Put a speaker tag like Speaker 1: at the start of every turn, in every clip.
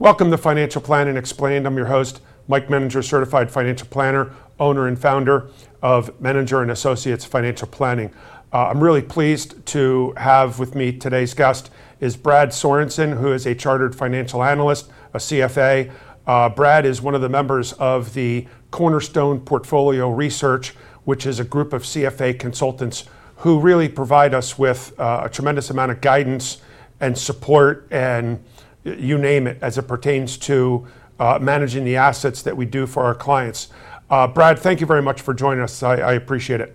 Speaker 1: Welcome to Financial Planning Explained. I'm your host, Mike Menninger, certified financial planner, owner and founder of Menninger and Associates Financial Planning. Uh, I'm really pleased to have with me today's guest is Brad Sorensen, who is a chartered financial analyst, a CFA. Uh, Brad is one of the members of the Cornerstone Portfolio Research, which is a group of CFA consultants who really provide us with uh, a tremendous amount of guidance and support and you name it as it pertains to uh, managing the assets that we do for our clients. Uh, Brad, thank you very much for joining us. I, I, appreciate it.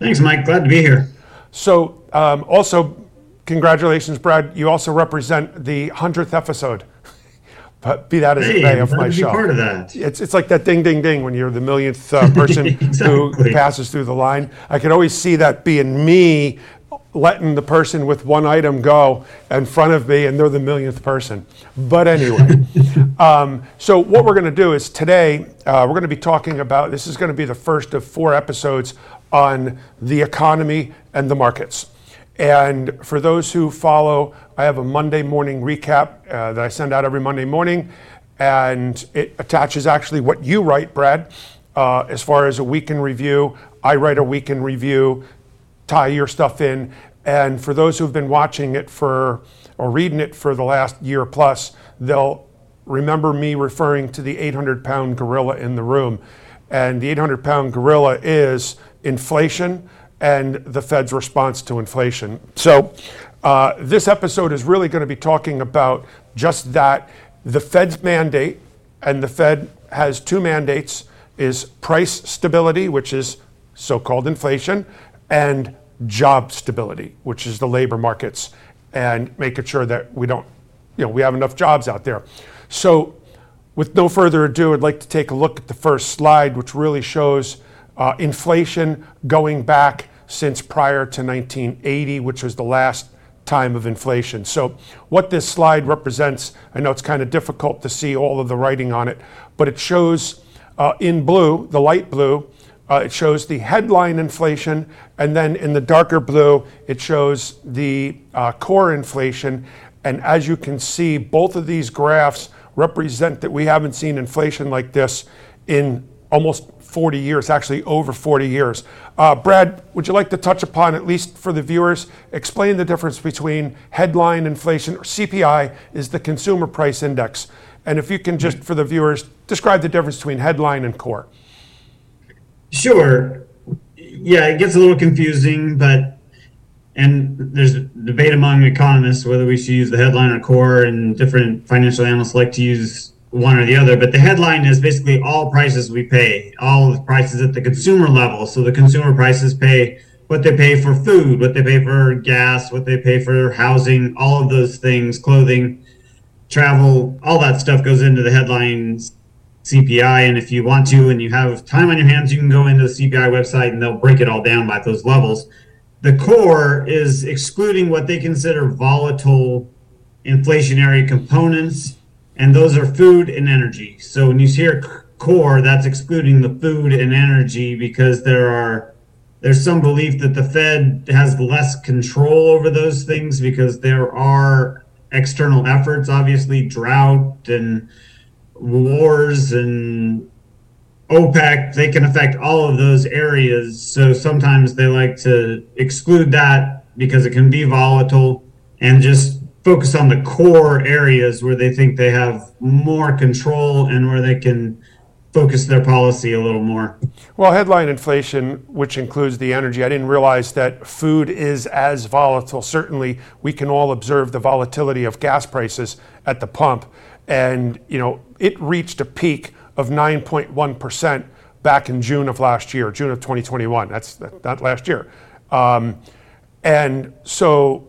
Speaker 2: Thanks, Mike. Glad to be here.
Speaker 1: So, um, also, congratulations, Brad. You also represent the 100th episode. but be that as it may of my show.
Speaker 2: part of that.
Speaker 1: It's, it's like that ding, ding, ding when you're the millionth uh, person exactly. who passes through the line. I could always see that being me letting the person with one item go in front of me and they're the millionth person. But anyway, um, so what we're going to do is today uh, we're going to be talking about this is going to be the first of four episodes on the economy and the markets. And for those who follow, I have a Monday morning recap uh, that I send out every Monday morning. And it attaches actually what you write, Brad, uh, as far as a week in review. I write a week in review tie your stuff in. And for those who've been watching it for or reading it for the last year plus, they'll remember me referring to the 800 pound gorilla in the room. And the 800 pound gorilla is inflation and the Fed's response to inflation. So, uh, this episode is really going to be talking about just that the Fed's mandate, and the Fed has two mandates is price stability, which is so called inflation, and job stability, which is the labor markets, and making sure that we don't, you know, we have enough jobs out there. So, with no further ado, I'd like to take a look at the first slide, which really shows uh, inflation going back since prior to 1980, which was the last time of inflation. So, what this slide represents, I know it's kind of difficult to see all of the writing on it, but it shows uh, in blue, the light blue, uh, it shows the headline inflation, and then in the darker blue, it shows the uh, core inflation. And as you can see, both of these graphs represent that we haven't seen inflation like this in almost 40 years, actually over 40 years. Uh, Brad, would you like to touch upon, at least for the viewers, explain the difference between headline inflation, or CPI is the consumer price index. And if you can just, for the viewers, describe the difference between headline and core.
Speaker 2: Sure. Yeah, it gets a little confusing, but and there's debate among economists whether we should use the headline or core, and different financial analysts like to use one or the other. But the headline is basically all prices we pay, all the prices at the consumer level. So the consumer prices pay what they pay for food, what they pay for gas, what they pay for housing, all of those things, clothing, travel, all that stuff goes into the headlines CPI. And if you want to and you have time on your hands, you can go into the CPI website and they'll break it all down by those levels. The core is excluding what they consider volatile inflationary components, and those are food and energy. So when you hear core, that's excluding the food and energy because there are there's some belief that the Fed has less control over those things because there are external efforts, obviously drought and wars and OPEC, they can affect all of those areas. So sometimes they like to exclude that because it can be volatile and just focus on the core areas where they think they have more control and where they can focus their policy a little more.
Speaker 1: Well, headline inflation, which includes the energy, I didn't realize that food is as volatile. Certainly, we can all observe the volatility of gas prices at the pump and you know it reached a peak of 9.1% back in June of last year, June of 2021. That's not last year. Um, and so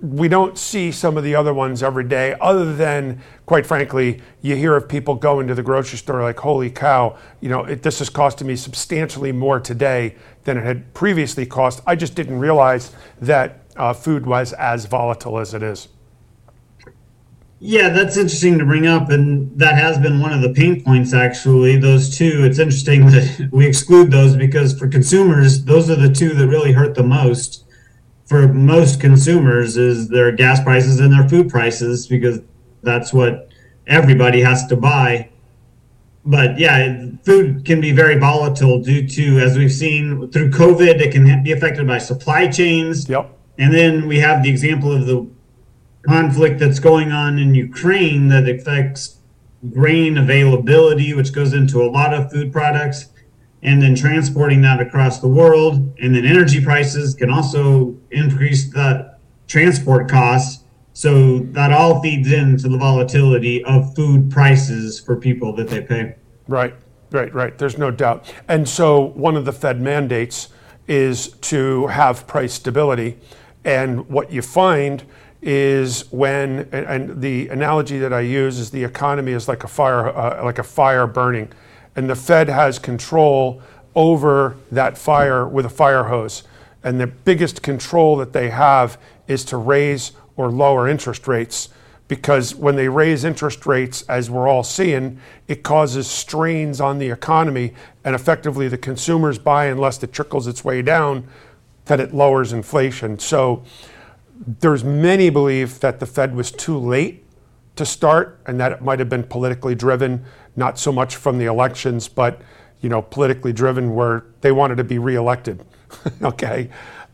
Speaker 1: we don't see some of the other ones every day, other than, quite frankly, you hear of people going to the grocery store like, holy cow, you know, it, this is costing me substantially more today than it had previously cost. I just didn't realize that uh, food was as volatile as it is.
Speaker 2: Yeah, that's interesting to bring up, and that has been one of the pain points. Actually, those two. It's interesting that we exclude those because for consumers, those are the two that really hurt the most. for most consumers is their gas prices and their food prices because that's what everybody has to buy. But yeah, food can be very volatile due to, as we've seen through COVID, it can be affected by supply chains.
Speaker 1: Yep.
Speaker 2: And then we have the example of the conflict that's going on in Ukraine that affects grain availability, which goes into a lot of food products and then transporting that across the world. And then energy prices can also increase the transport costs. So that all feeds into the volatility of food prices for people that they pay.
Speaker 1: Right, right, right. There's no doubt. And so one of the Fed mandates is to have price stability. And what you find is when, and the analogy that I use is the economy is like a fire, uh, like a fire burning and the Fed has control over that fire with a fire hose. And the biggest control that they have is to raise or lower interest rates because when they raise interest rates, as we're all seeing, it causes strains on the economy, and effectively the consumers buy unless it trickles its way down, that it lowers inflation. So there's many believe that the Fed was too late to start and that it might have been politically driven not so much from the elections, but you know, politically driven, where they wanted to be reelected. okay,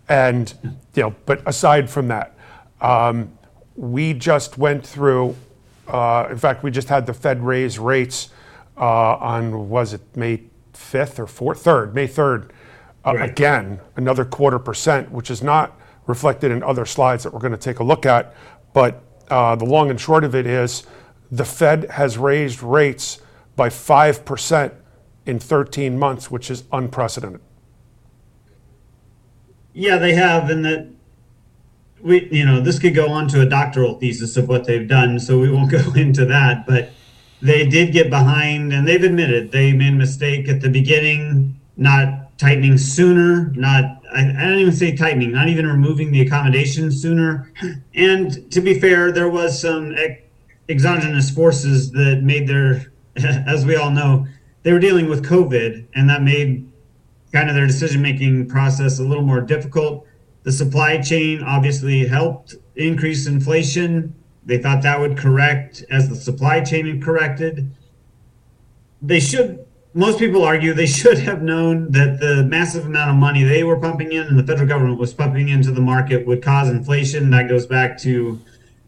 Speaker 1: and you know, but aside from that, um, we just went through. Uh, in fact, we just had the Fed raise rates uh, on was it May fifth or fourth, third, May third. Uh, right. Again, another quarter percent, which is not reflected in other slides that we're going to take a look at. But uh, the long and short of it is, the Fed has raised rates by 5% in 13 months, which is unprecedented.
Speaker 2: Yeah, they have. And that we, you know, this could go on to a doctoral thesis of what they've done, so we won't go into that. But they did get behind, and they've admitted they made a mistake at the beginning, not tightening sooner, not I, I don't even say tightening, not even removing the accommodation sooner. And to be fair, there was some exogenous forces that made their as we all know, they were dealing with COVID, and that made kind of their decision making process a little more difficult. The supply chain obviously helped increase inflation. They thought that would correct as the supply chain corrected. They should, most people argue, they should have known that the massive amount of money they were pumping in and the federal government was pumping into the market would cause inflation. That goes back to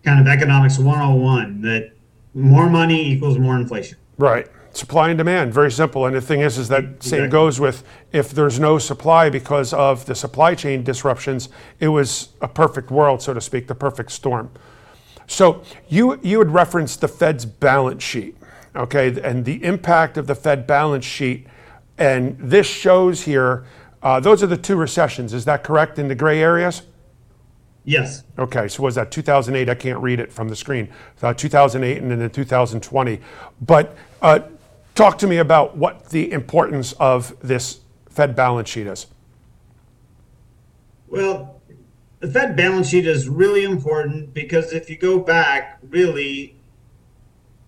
Speaker 2: kind of economics 101 that more money equals more inflation.
Speaker 1: Right. Supply and demand, very simple. And the thing is, is that same goes with if there's no supply because of the supply chain disruptions, it was a perfect world, so to speak, the perfect storm. So you you had referenced the Fed's balance sheet, okay, and the impact of the Fed balance sheet, and this shows here. Uh, those are the two recessions. Is that correct in the gray areas?
Speaker 2: Yes.
Speaker 1: Okay, so was that 2008? I can't read it from the screen. Uh, 2008 and then 2020. But uh, talk to me about what the importance of this Fed balance sheet is.
Speaker 2: Well, the Fed balance sheet is really important because if you go back, really,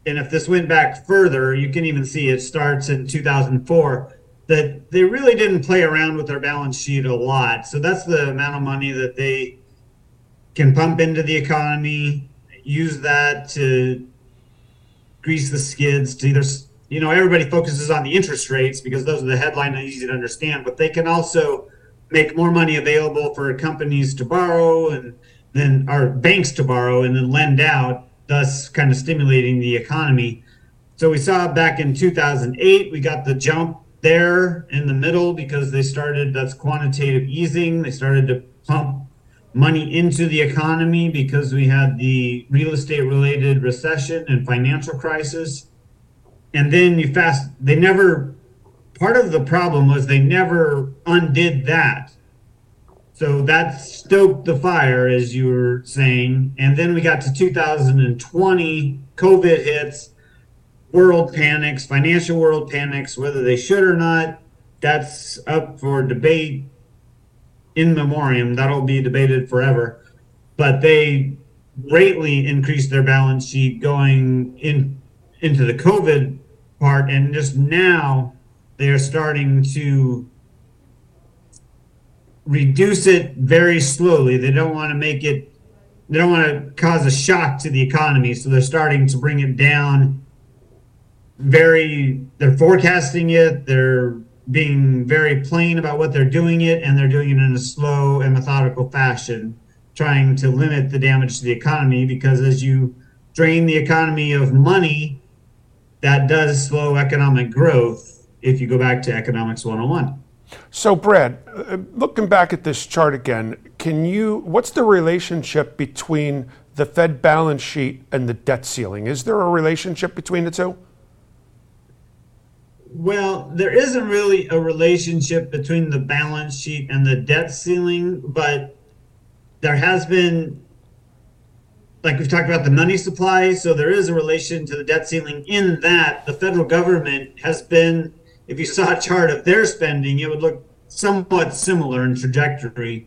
Speaker 2: and if this went back further, you can even see it starts in 2004 that they really didn't play around with their balance sheet a lot. So that's the amount of money that they can pump into the economy, use that to grease the skids to either you know everybody focuses on the interest rates because those are the headline and easy to understand but they can also make more money available for companies to borrow and then our banks to borrow and then lend out thus kind of stimulating the economy so we saw back in 2008 we got the jump there in the middle because they started that's quantitative easing they started to pump money into the economy because we had the real estate related recession and financial crisis. And then you fast, they never, part of the problem was they never undid that. So that stoked the fire, as you were saying. And then we got to 2020, COVID hits, world panics, financial world panics, whether they should or not, that's up for debate in memoriam. That'll be debated forever. But they greatly increased their balance sheet going in into the COVID part, and just now they are starting to reduce it very slowly. They don't want to make it. They don't want to cause a shock to the economy, so they're starting to bring it down. Very, they're forecasting it. They're being very plain about what they're doing it, and they're doing it in a slow and methodical fashion, trying to limit the damage to the economy. Because as you drain the economy of money, that does slow economic growth. If you go back to economics 101.
Speaker 1: So, Brad, uh, looking back at this chart again, can you? What's the relationship between the Fed balance sheet and the debt ceiling? Is there a relationship between the two?
Speaker 2: Well, there isn't really a relationship between the balance sheet and the debt ceiling, but there has been, like we've talked about the money supply, so there is a relation to the debt ceiling in that the federal government has been if you saw a chart of their spending, it would look somewhat similar in trajectory.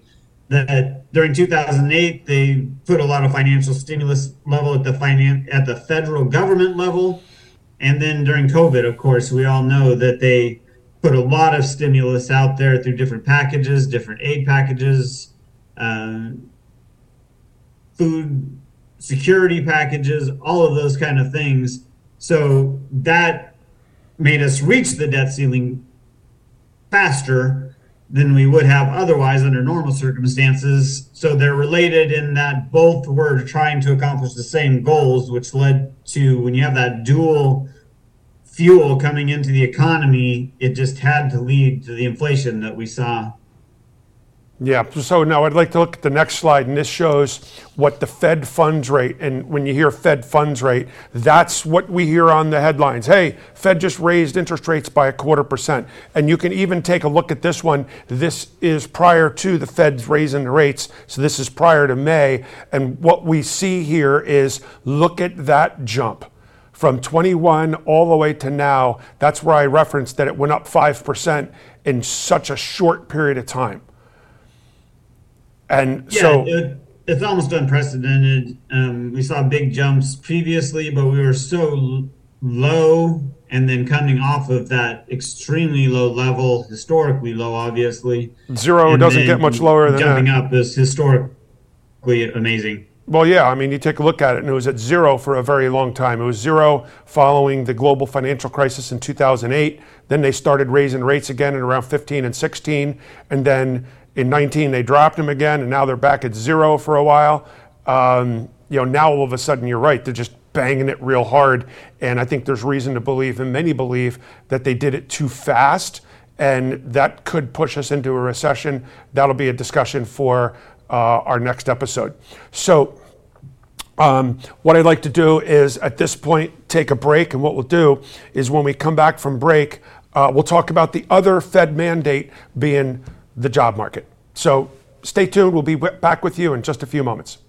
Speaker 2: That during 2008, they put a lot of financial stimulus level at the finance at the federal government level, and then during COVID, of course, we all know that they put a lot of stimulus out there through different packages, different aid packages, uh, food security packages, all of those kind of things. So that made us reach the debt ceiling faster than we would have otherwise under normal circumstances. So they're related in that both were trying to accomplish the same goals, which led to when you have that dual fuel coming into the economy, it just had to lead to the inflation that we saw
Speaker 1: yeah, so now I'd like to look at the next slide, and this shows what the Fed funds rate, and when you hear Fed funds rate, that's what we hear on the headlines. Hey, Fed just raised interest rates by a quarter percent. And you can even take a look at this one. This is prior to the Fed's raising the rates, so this is prior to May. And what we see here is look at that jump from 21 all the way to now. That's where I referenced that it went up 5% in such a short period of time. And
Speaker 2: yeah,
Speaker 1: so
Speaker 2: it, it's almost unprecedented. Um, we saw big jumps previously, but we were so low and then coming off of that extremely low level, historically low, obviously.
Speaker 1: Zero doesn't get much lower than
Speaker 2: jumping
Speaker 1: that.
Speaker 2: up is historically amazing.
Speaker 1: Well, yeah, I mean, you take a look at it, and it was at zero for a very long time. It was zero following the global financial crisis in 2008. Then they started raising rates again in around 15 and 16, and then in 19, they dropped them again, and now they're back at zero for a while. Um, you know, now all of a sudden, you're right, they're just banging it real hard. And I think there's reason to believe, and many believe, that they did it too fast, and that could push us into a recession. That'll be a discussion for uh, our next episode. So, um, what I'd like to do is at this point take a break, and what we'll do is when we come back from break, uh, we'll talk about the other Fed mandate being the job market. So stay tuned. We'll be back with you in just a few moments.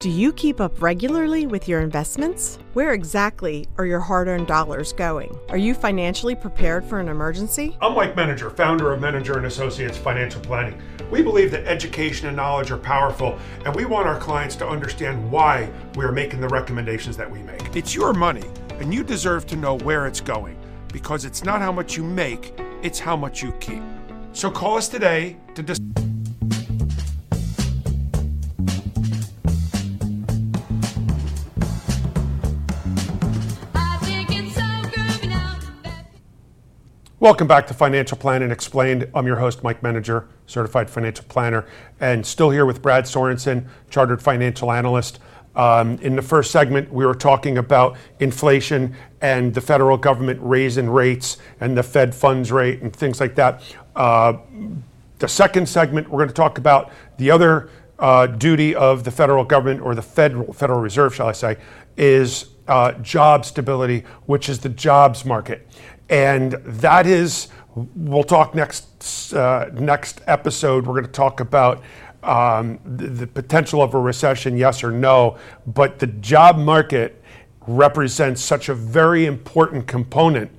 Speaker 3: Do you keep up regularly with your investments? Where exactly are your hard earned dollars going? Are you financially prepared for an emergency?
Speaker 1: I'm Mike Menninger, founder of Menninger and Associates Financial Planning. We believe that education and knowledge are powerful, and we want our clients to understand why we are making the recommendations that we make. It's your money, and you deserve to know where it's going because it's not how much you make it's how much you keep. So call us today to dis- Welcome back to Financial Planning Explained. I'm your host, Mike Menninger, certified financial planner, and still here with Brad Sorensen, chartered financial analyst. Um, in the first segment, we were talking about inflation and the federal government raising rates and the Fed funds rate and things like that. Uh, the second segment, we're going to talk about the other uh, duty of the federal government or the Federal, Federal Reserve, shall I say, is uh, job stability, which is the jobs market. And that is, we'll talk next, uh, next episode, we're going to talk about um, the, the potential of a recession, yes or no, but the job market represents such a very important component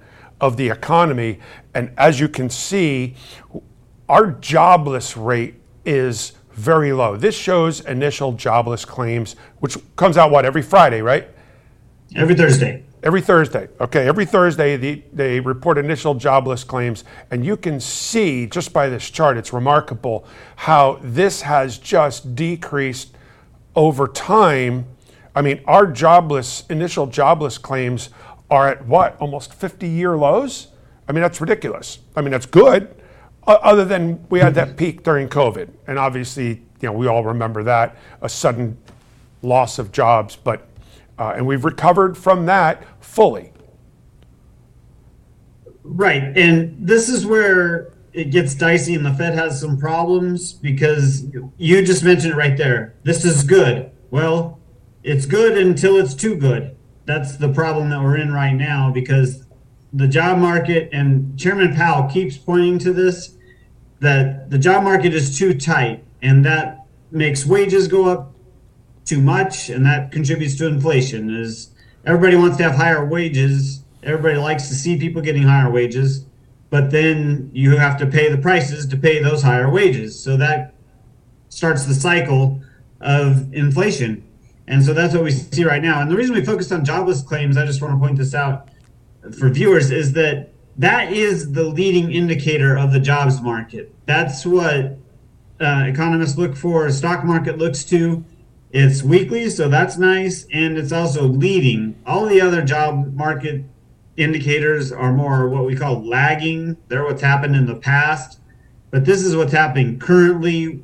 Speaker 1: of the economy. And as you can see, our jobless rate is very low. This shows initial jobless claims, which comes out what every Friday, right?
Speaker 2: Every Thursday.
Speaker 1: Every Thursday. Okay, every Thursday the, they report initial jobless claims, and you can see just by this chart, it's remarkable how this has just decreased over time. I mean, our jobless initial jobless claims are at what almost 50 year lows. I mean, that's ridiculous. I mean, that's good. Other than we had that peak during COVID, and obviously, you know, we all remember that a sudden loss of jobs, but uh, and we've recovered from that fully.
Speaker 2: Right. And this is where it gets dicey and the Fed has some problems because you just mentioned it right there. This is good. Well, it's good until it's too good. That's the problem that we're in right now because the job market and Chairman Powell keeps pointing to this that the job market is too tight and that makes wages go up too much, and that contributes to inflation. Is everybody wants to have higher wages? Everybody likes to see people getting higher wages, but then you have to pay the prices to pay those higher wages. So that starts the cycle of inflation. And so that's what we see right now. And the reason we focused on jobless claims, I just want to point this out for viewers, is that that is the leading indicator of the jobs market. That's what uh, economists look for, stock market looks to. It's weekly, so that's nice, and it's also leading. All the other job market indicators are more what we call lagging. They're what's happened in the past, but this is what's happening currently.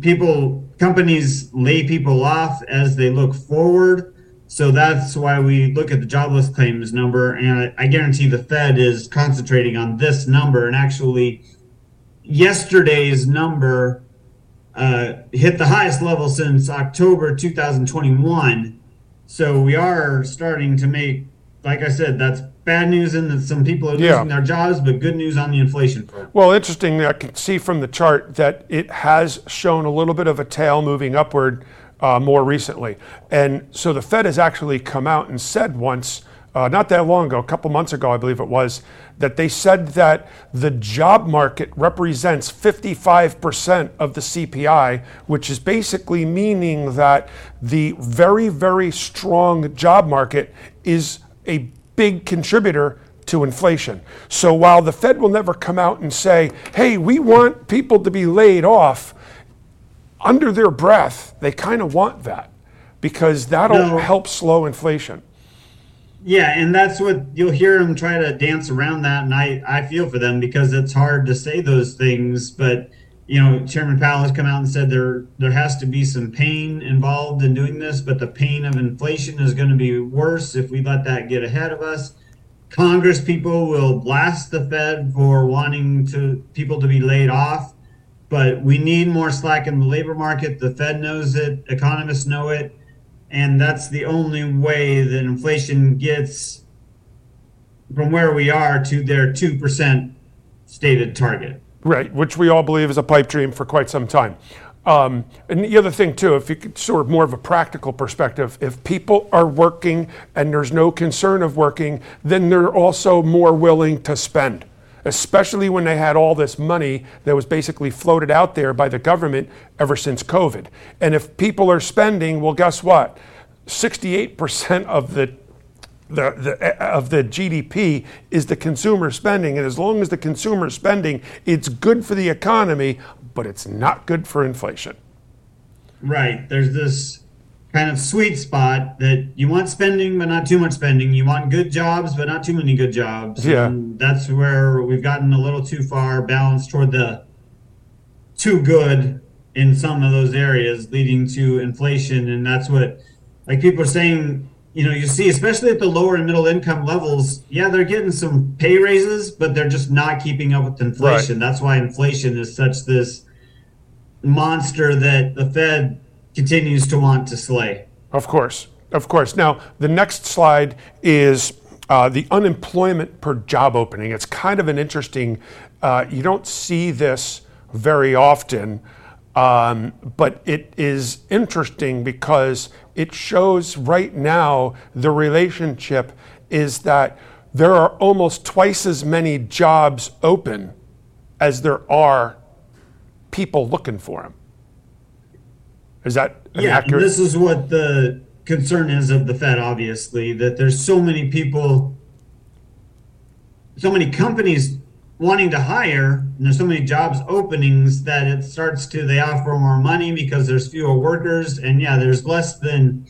Speaker 2: People, companies lay people off as they look forward. So that's why we look at the jobless claims number, and I guarantee the Fed is concentrating on this number. And actually, yesterday's number uh, hit the highest level since October 2021. So we are starting to make, like I said, that's bad news in that some people are losing yeah. their jobs, but good news on the inflation front.
Speaker 1: Well, interesting. I can see from the chart that it has shown a little bit of a tail moving upward uh, more recently. And so the Fed has actually come out and said once uh, not that long ago, a couple months ago, I believe it was, that they said that the job market represents 55% of the CPI, which is basically meaning that the very, very strong job market is a big contributor to inflation. So while the Fed will never come out and say, hey, we want people to be laid off, under their breath, they kind of want that because that'll no. help slow inflation.
Speaker 2: Yeah, and that's what you'll hear them try to dance around that, and I I feel for them because it's hard to say those things, but you know, Chairman Powell has come out and said there there has to be some pain involved in doing this, but the pain of inflation is going to be worse if we let that get ahead of us. Congress people will blast the Fed for wanting to people to be laid off, but we need more slack in the labor market. The Fed knows it, economists know it and that's the only way that inflation gets from where we are to their 2% stated target.
Speaker 1: Right, which we all believe is a pipe dream for quite some time. Um, and the other thing, too, if you could sort of more of a practical perspective, if people are working and there's no concern of working, then they're also more willing to spend especially when they had all this money that was basically floated out there by the government ever since COVID. And if people are spending, well, guess what? 68% of the the, the, of the GDP is the consumer spending. And as long as the consumer spending, it's good for the economy, but it's not good for inflation.
Speaker 2: Right. There's this kind of sweet spot that you want spending but not too much spending. You want good jobs but not too many good jobs.
Speaker 1: Yeah. And
Speaker 2: that's where we've gotten a little too far balanced toward the too good in some of those areas leading to inflation. And that's what like people are saying you know you see especially at the lower and middle income levels yeah they're getting some pay raises but they're just not keeping up with inflation. Right. that's why inflation is such this monster that the fed continues to want to slay.
Speaker 1: Of course, of course. Now, the next slide is uh, the unemployment per job opening. It's kind of an interesting, uh, you don't see this very often, um, but it is interesting because it shows right now the relationship is that there are almost twice as many jobs open as there are people looking for them. Is that
Speaker 2: yeah?
Speaker 1: Accurate?
Speaker 2: This is what the concern is of the Fed, obviously, that there's so many people, so many companies wanting to hire, and there's so many jobs openings that it starts to they offer more money because there's fewer workers, and yeah, there's less than,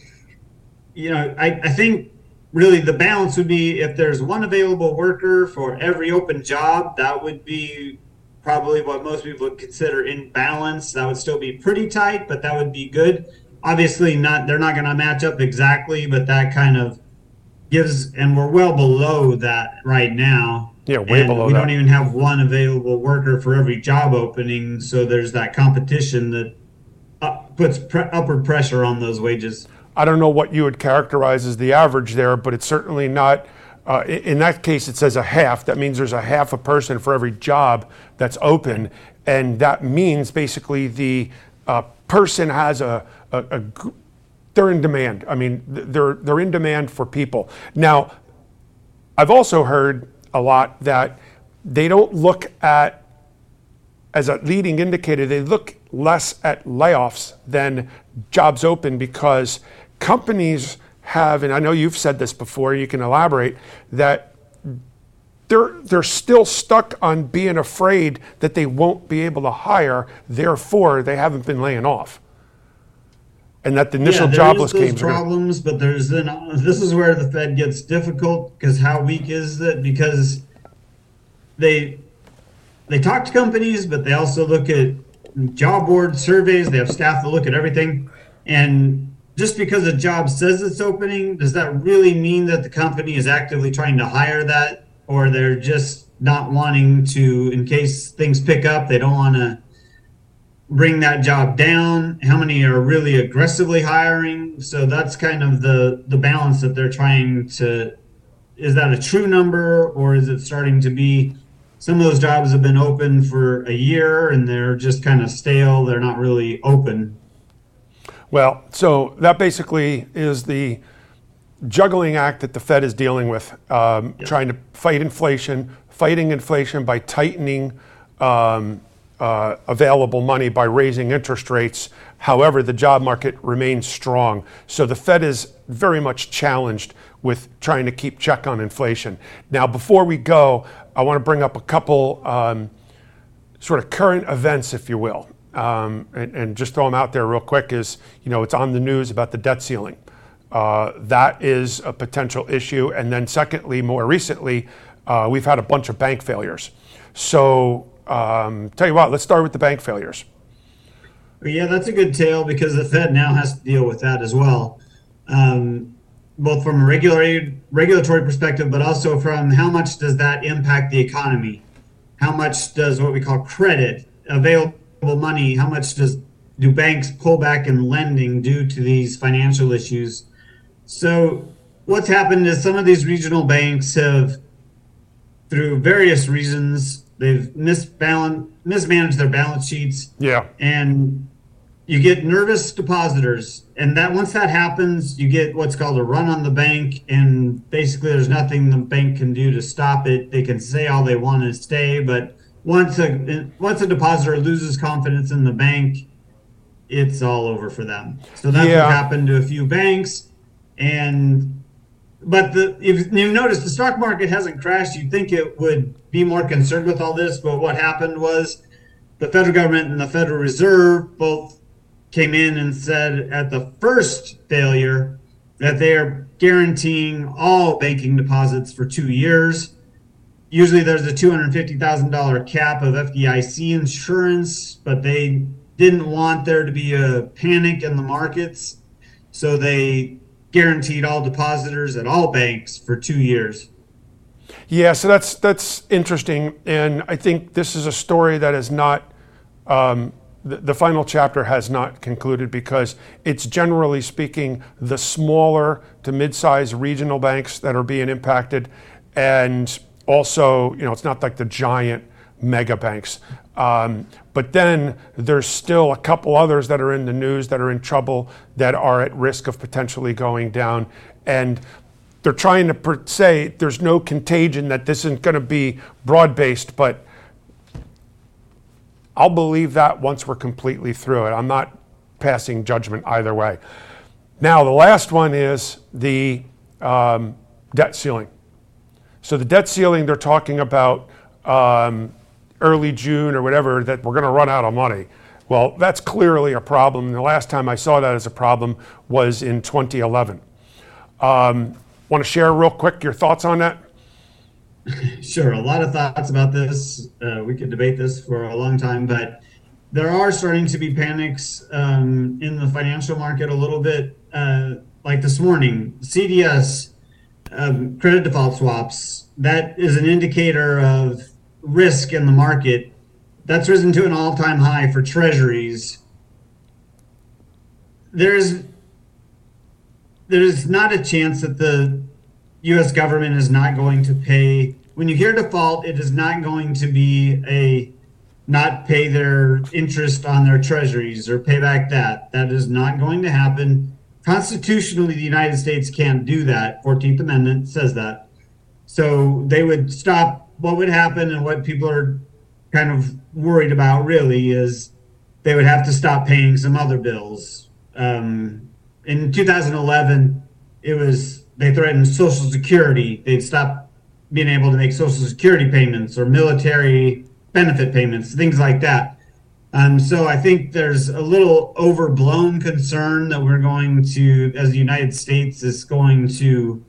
Speaker 2: you know, I, I think really the balance would be if there's one available worker for every open job, that would be probably what most people would consider in balance. That would still be pretty tight, but that would be good. Obviously, not they're not going to match up exactly, but that kind of gives, and we're well below that right now.
Speaker 1: Yeah, way
Speaker 2: and
Speaker 1: below
Speaker 2: We
Speaker 1: that.
Speaker 2: don't even have one available worker for every job opening, so there's that competition that uh, puts pre- upward pressure on those wages.
Speaker 1: I don't know what you would characterize as the average there, but it's certainly not. Uh, in that case, it says a half. That means there's a half a person for every job that's open, and that means basically the uh, person has a, a, a they're in demand. I mean, they're they're in demand for people. Now, I've also heard a lot that they don't look at as a leading indicator, they look less at layoffs than jobs open because companies have, and I know you've said this before, you can elaborate, that they're, they're still stuck on being afraid that they won't be able to hire, therefore, they haven't been laying off. And that the initial
Speaker 2: yeah,
Speaker 1: jobless
Speaker 2: those
Speaker 1: claims are gonna-
Speaker 2: problems, but there's this is where the Fed gets difficult because how weak is it? Because they they talk to companies, but they also look at job board surveys. They have staff that look at everything, and just because a job says it's opening, does that really mean that the company is actively trying to hire that, or they're just not wanting to, in case things pick up, they don't want to bring that job down? How many are really aggressively hiring? So that's kind of the the balance that they're trying to is that a true number? Or is it starting to be some of those jobs have been open for a year and they're just kind of stale they're not really open
Speaker 1: Well, so that basically is the juggling act that the Fed is dealing with, um, trying to fight inflation, fighting inflation by tightening um, uh, available money by raising interest rates. However, the job market remains strong. So the Fed is very much challenged with trying to keep check on inflation. Now, before we go, I want to bring up a couple. Um, sort of current events, if you will, um, and, and just throw them out there real quick. Is you know it's on the news about the debt ceiling. Uh, that is a potential issue, and then secondly, more recently, uh, we've had a bunch of bank failures. So um, tell you what, let's start with the bank failures.
Speaker 2: Yeah that's a good tale because the fed now has to deal with that as well um, both from a regulatory regulatory perspective but also from how much does that impact the economy how much does what we call credit available money how much does do banks pull back in lending due to these financial issues? So what's happened is some of these regional banks have through various reasons they've misbalance mismanaged their balance sheets.
Speaker 1: Yeah,
Speaker 2: and you get nervous depositors and that once that happens you get what's called a run on the bank and basically there's nothing the bank can do to stop it. They can say all they want to stay but once a once a depositor loses confidence in the bank it's all over for them. So that's
Speaker 1: Yeah.
Speaker 2: what happened to a few banks. And but the if you notice the stock market hasn't crashed. You'd think it would be more concerned with all this but what happened was the federal government and the federal reserve both came in and said at the first failure that they are guaranteeing all banking deposits for two years usually there's a $250000 cap of fdic insurance but they didn't want there to be a panic in the markets so they guaranteed all depositors at all banks for two years.
Speaker 1: Yeah, so that's that's interesting, and I think this is a story that is not. Um, the, the final chapter has not concluded because it's generally speaking the smaller to mid-sized regional banks that are being impacted, and also you know it's not like the giant mega banks. Um, but then there's still a couple others that are in the news that are in trouble that are at risk of potentially going down, and they're trying to per- say there's no contagion that this isn't going to be broad based, but I'll believe that once we're completely through it. I'm not passing judgment either way. Now, the last one is the um, debt ceiling. So, the debt ceiling, they're talking about um, early June or whatever, that we're going to run out of money. Well, that's clearly a problem. And the last time I saw that as a problem was in 2011. Um, Want to share real quick your thoughts on that?
Speaker 2: Sure. A lot of thoughts about this. Uh, we could debate this for a long time, but there are starting to be panics um, in the financial market a little bit. Uh, like this morning, CDS um, credit default swaps, that is an indicator of risk in the market. That's risen to an all time high for treasuries. There's there's not a chance that the U.S. government is not going to pay. When you hear default, it is not going to be a not pay their interest on their treasuries or pay back that. That is not going to happen. Constitutionally, the United States can't do that. 14th Amendment says that. So they would stop. What would happen and what people are kind of worried about really is they would have to stop paying some other bills. Um, in 2011, it was they threatened Social Security. They'd stop being able to make Social Security payments or military benefit payments, things like that. Um, so I think there's a little overblown concern that we're going to, as the United States is going to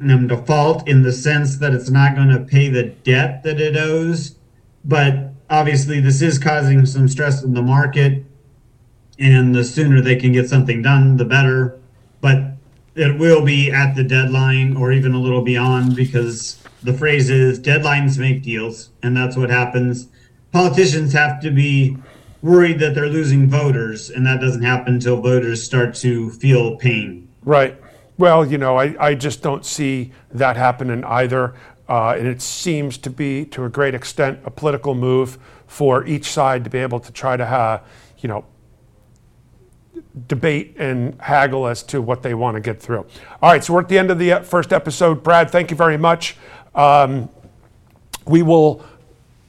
Speaker 2: um, default in the sense that it's not going to pay the debt that it owes. But obviously, this is causing some stress in the market and the sooner they can get something done, the better. But it will be at the deadline or even a little beyond because the phrase is deadlines make deals, and that's what happens. Politicians have to be worried that they're losing voters, and that doesn't happen until voters start to feel pain.
Speaker 1: Right. Well, you know, I, I just don't see that happening either. Uh, and it seems to be, to a great extent, a political move for each side to be able to try to, have, you know, debate and haggle as to what they want to get through. All right, so we're at the end of the uh, first episode. Brad, thank you very much. Um, we will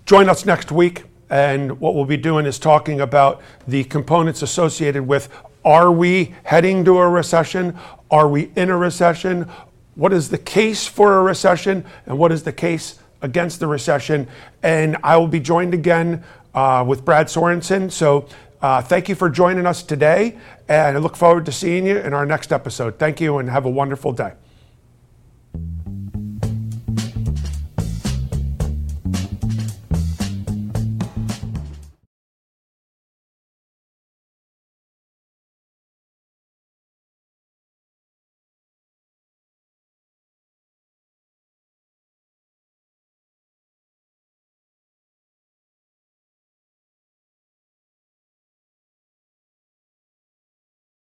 Speaker 1: join us next week, and what we'll be doing is talking about the components associated with are we heading to a recession? Are we in a recession? What is the case for a recession, and what is the case against the recession? And I will be joined again uh, with Brad Sorensen. So uh, thank you for joining us today, and I look forward to seeing you in our next episode. Thank you, and have a wonderful day.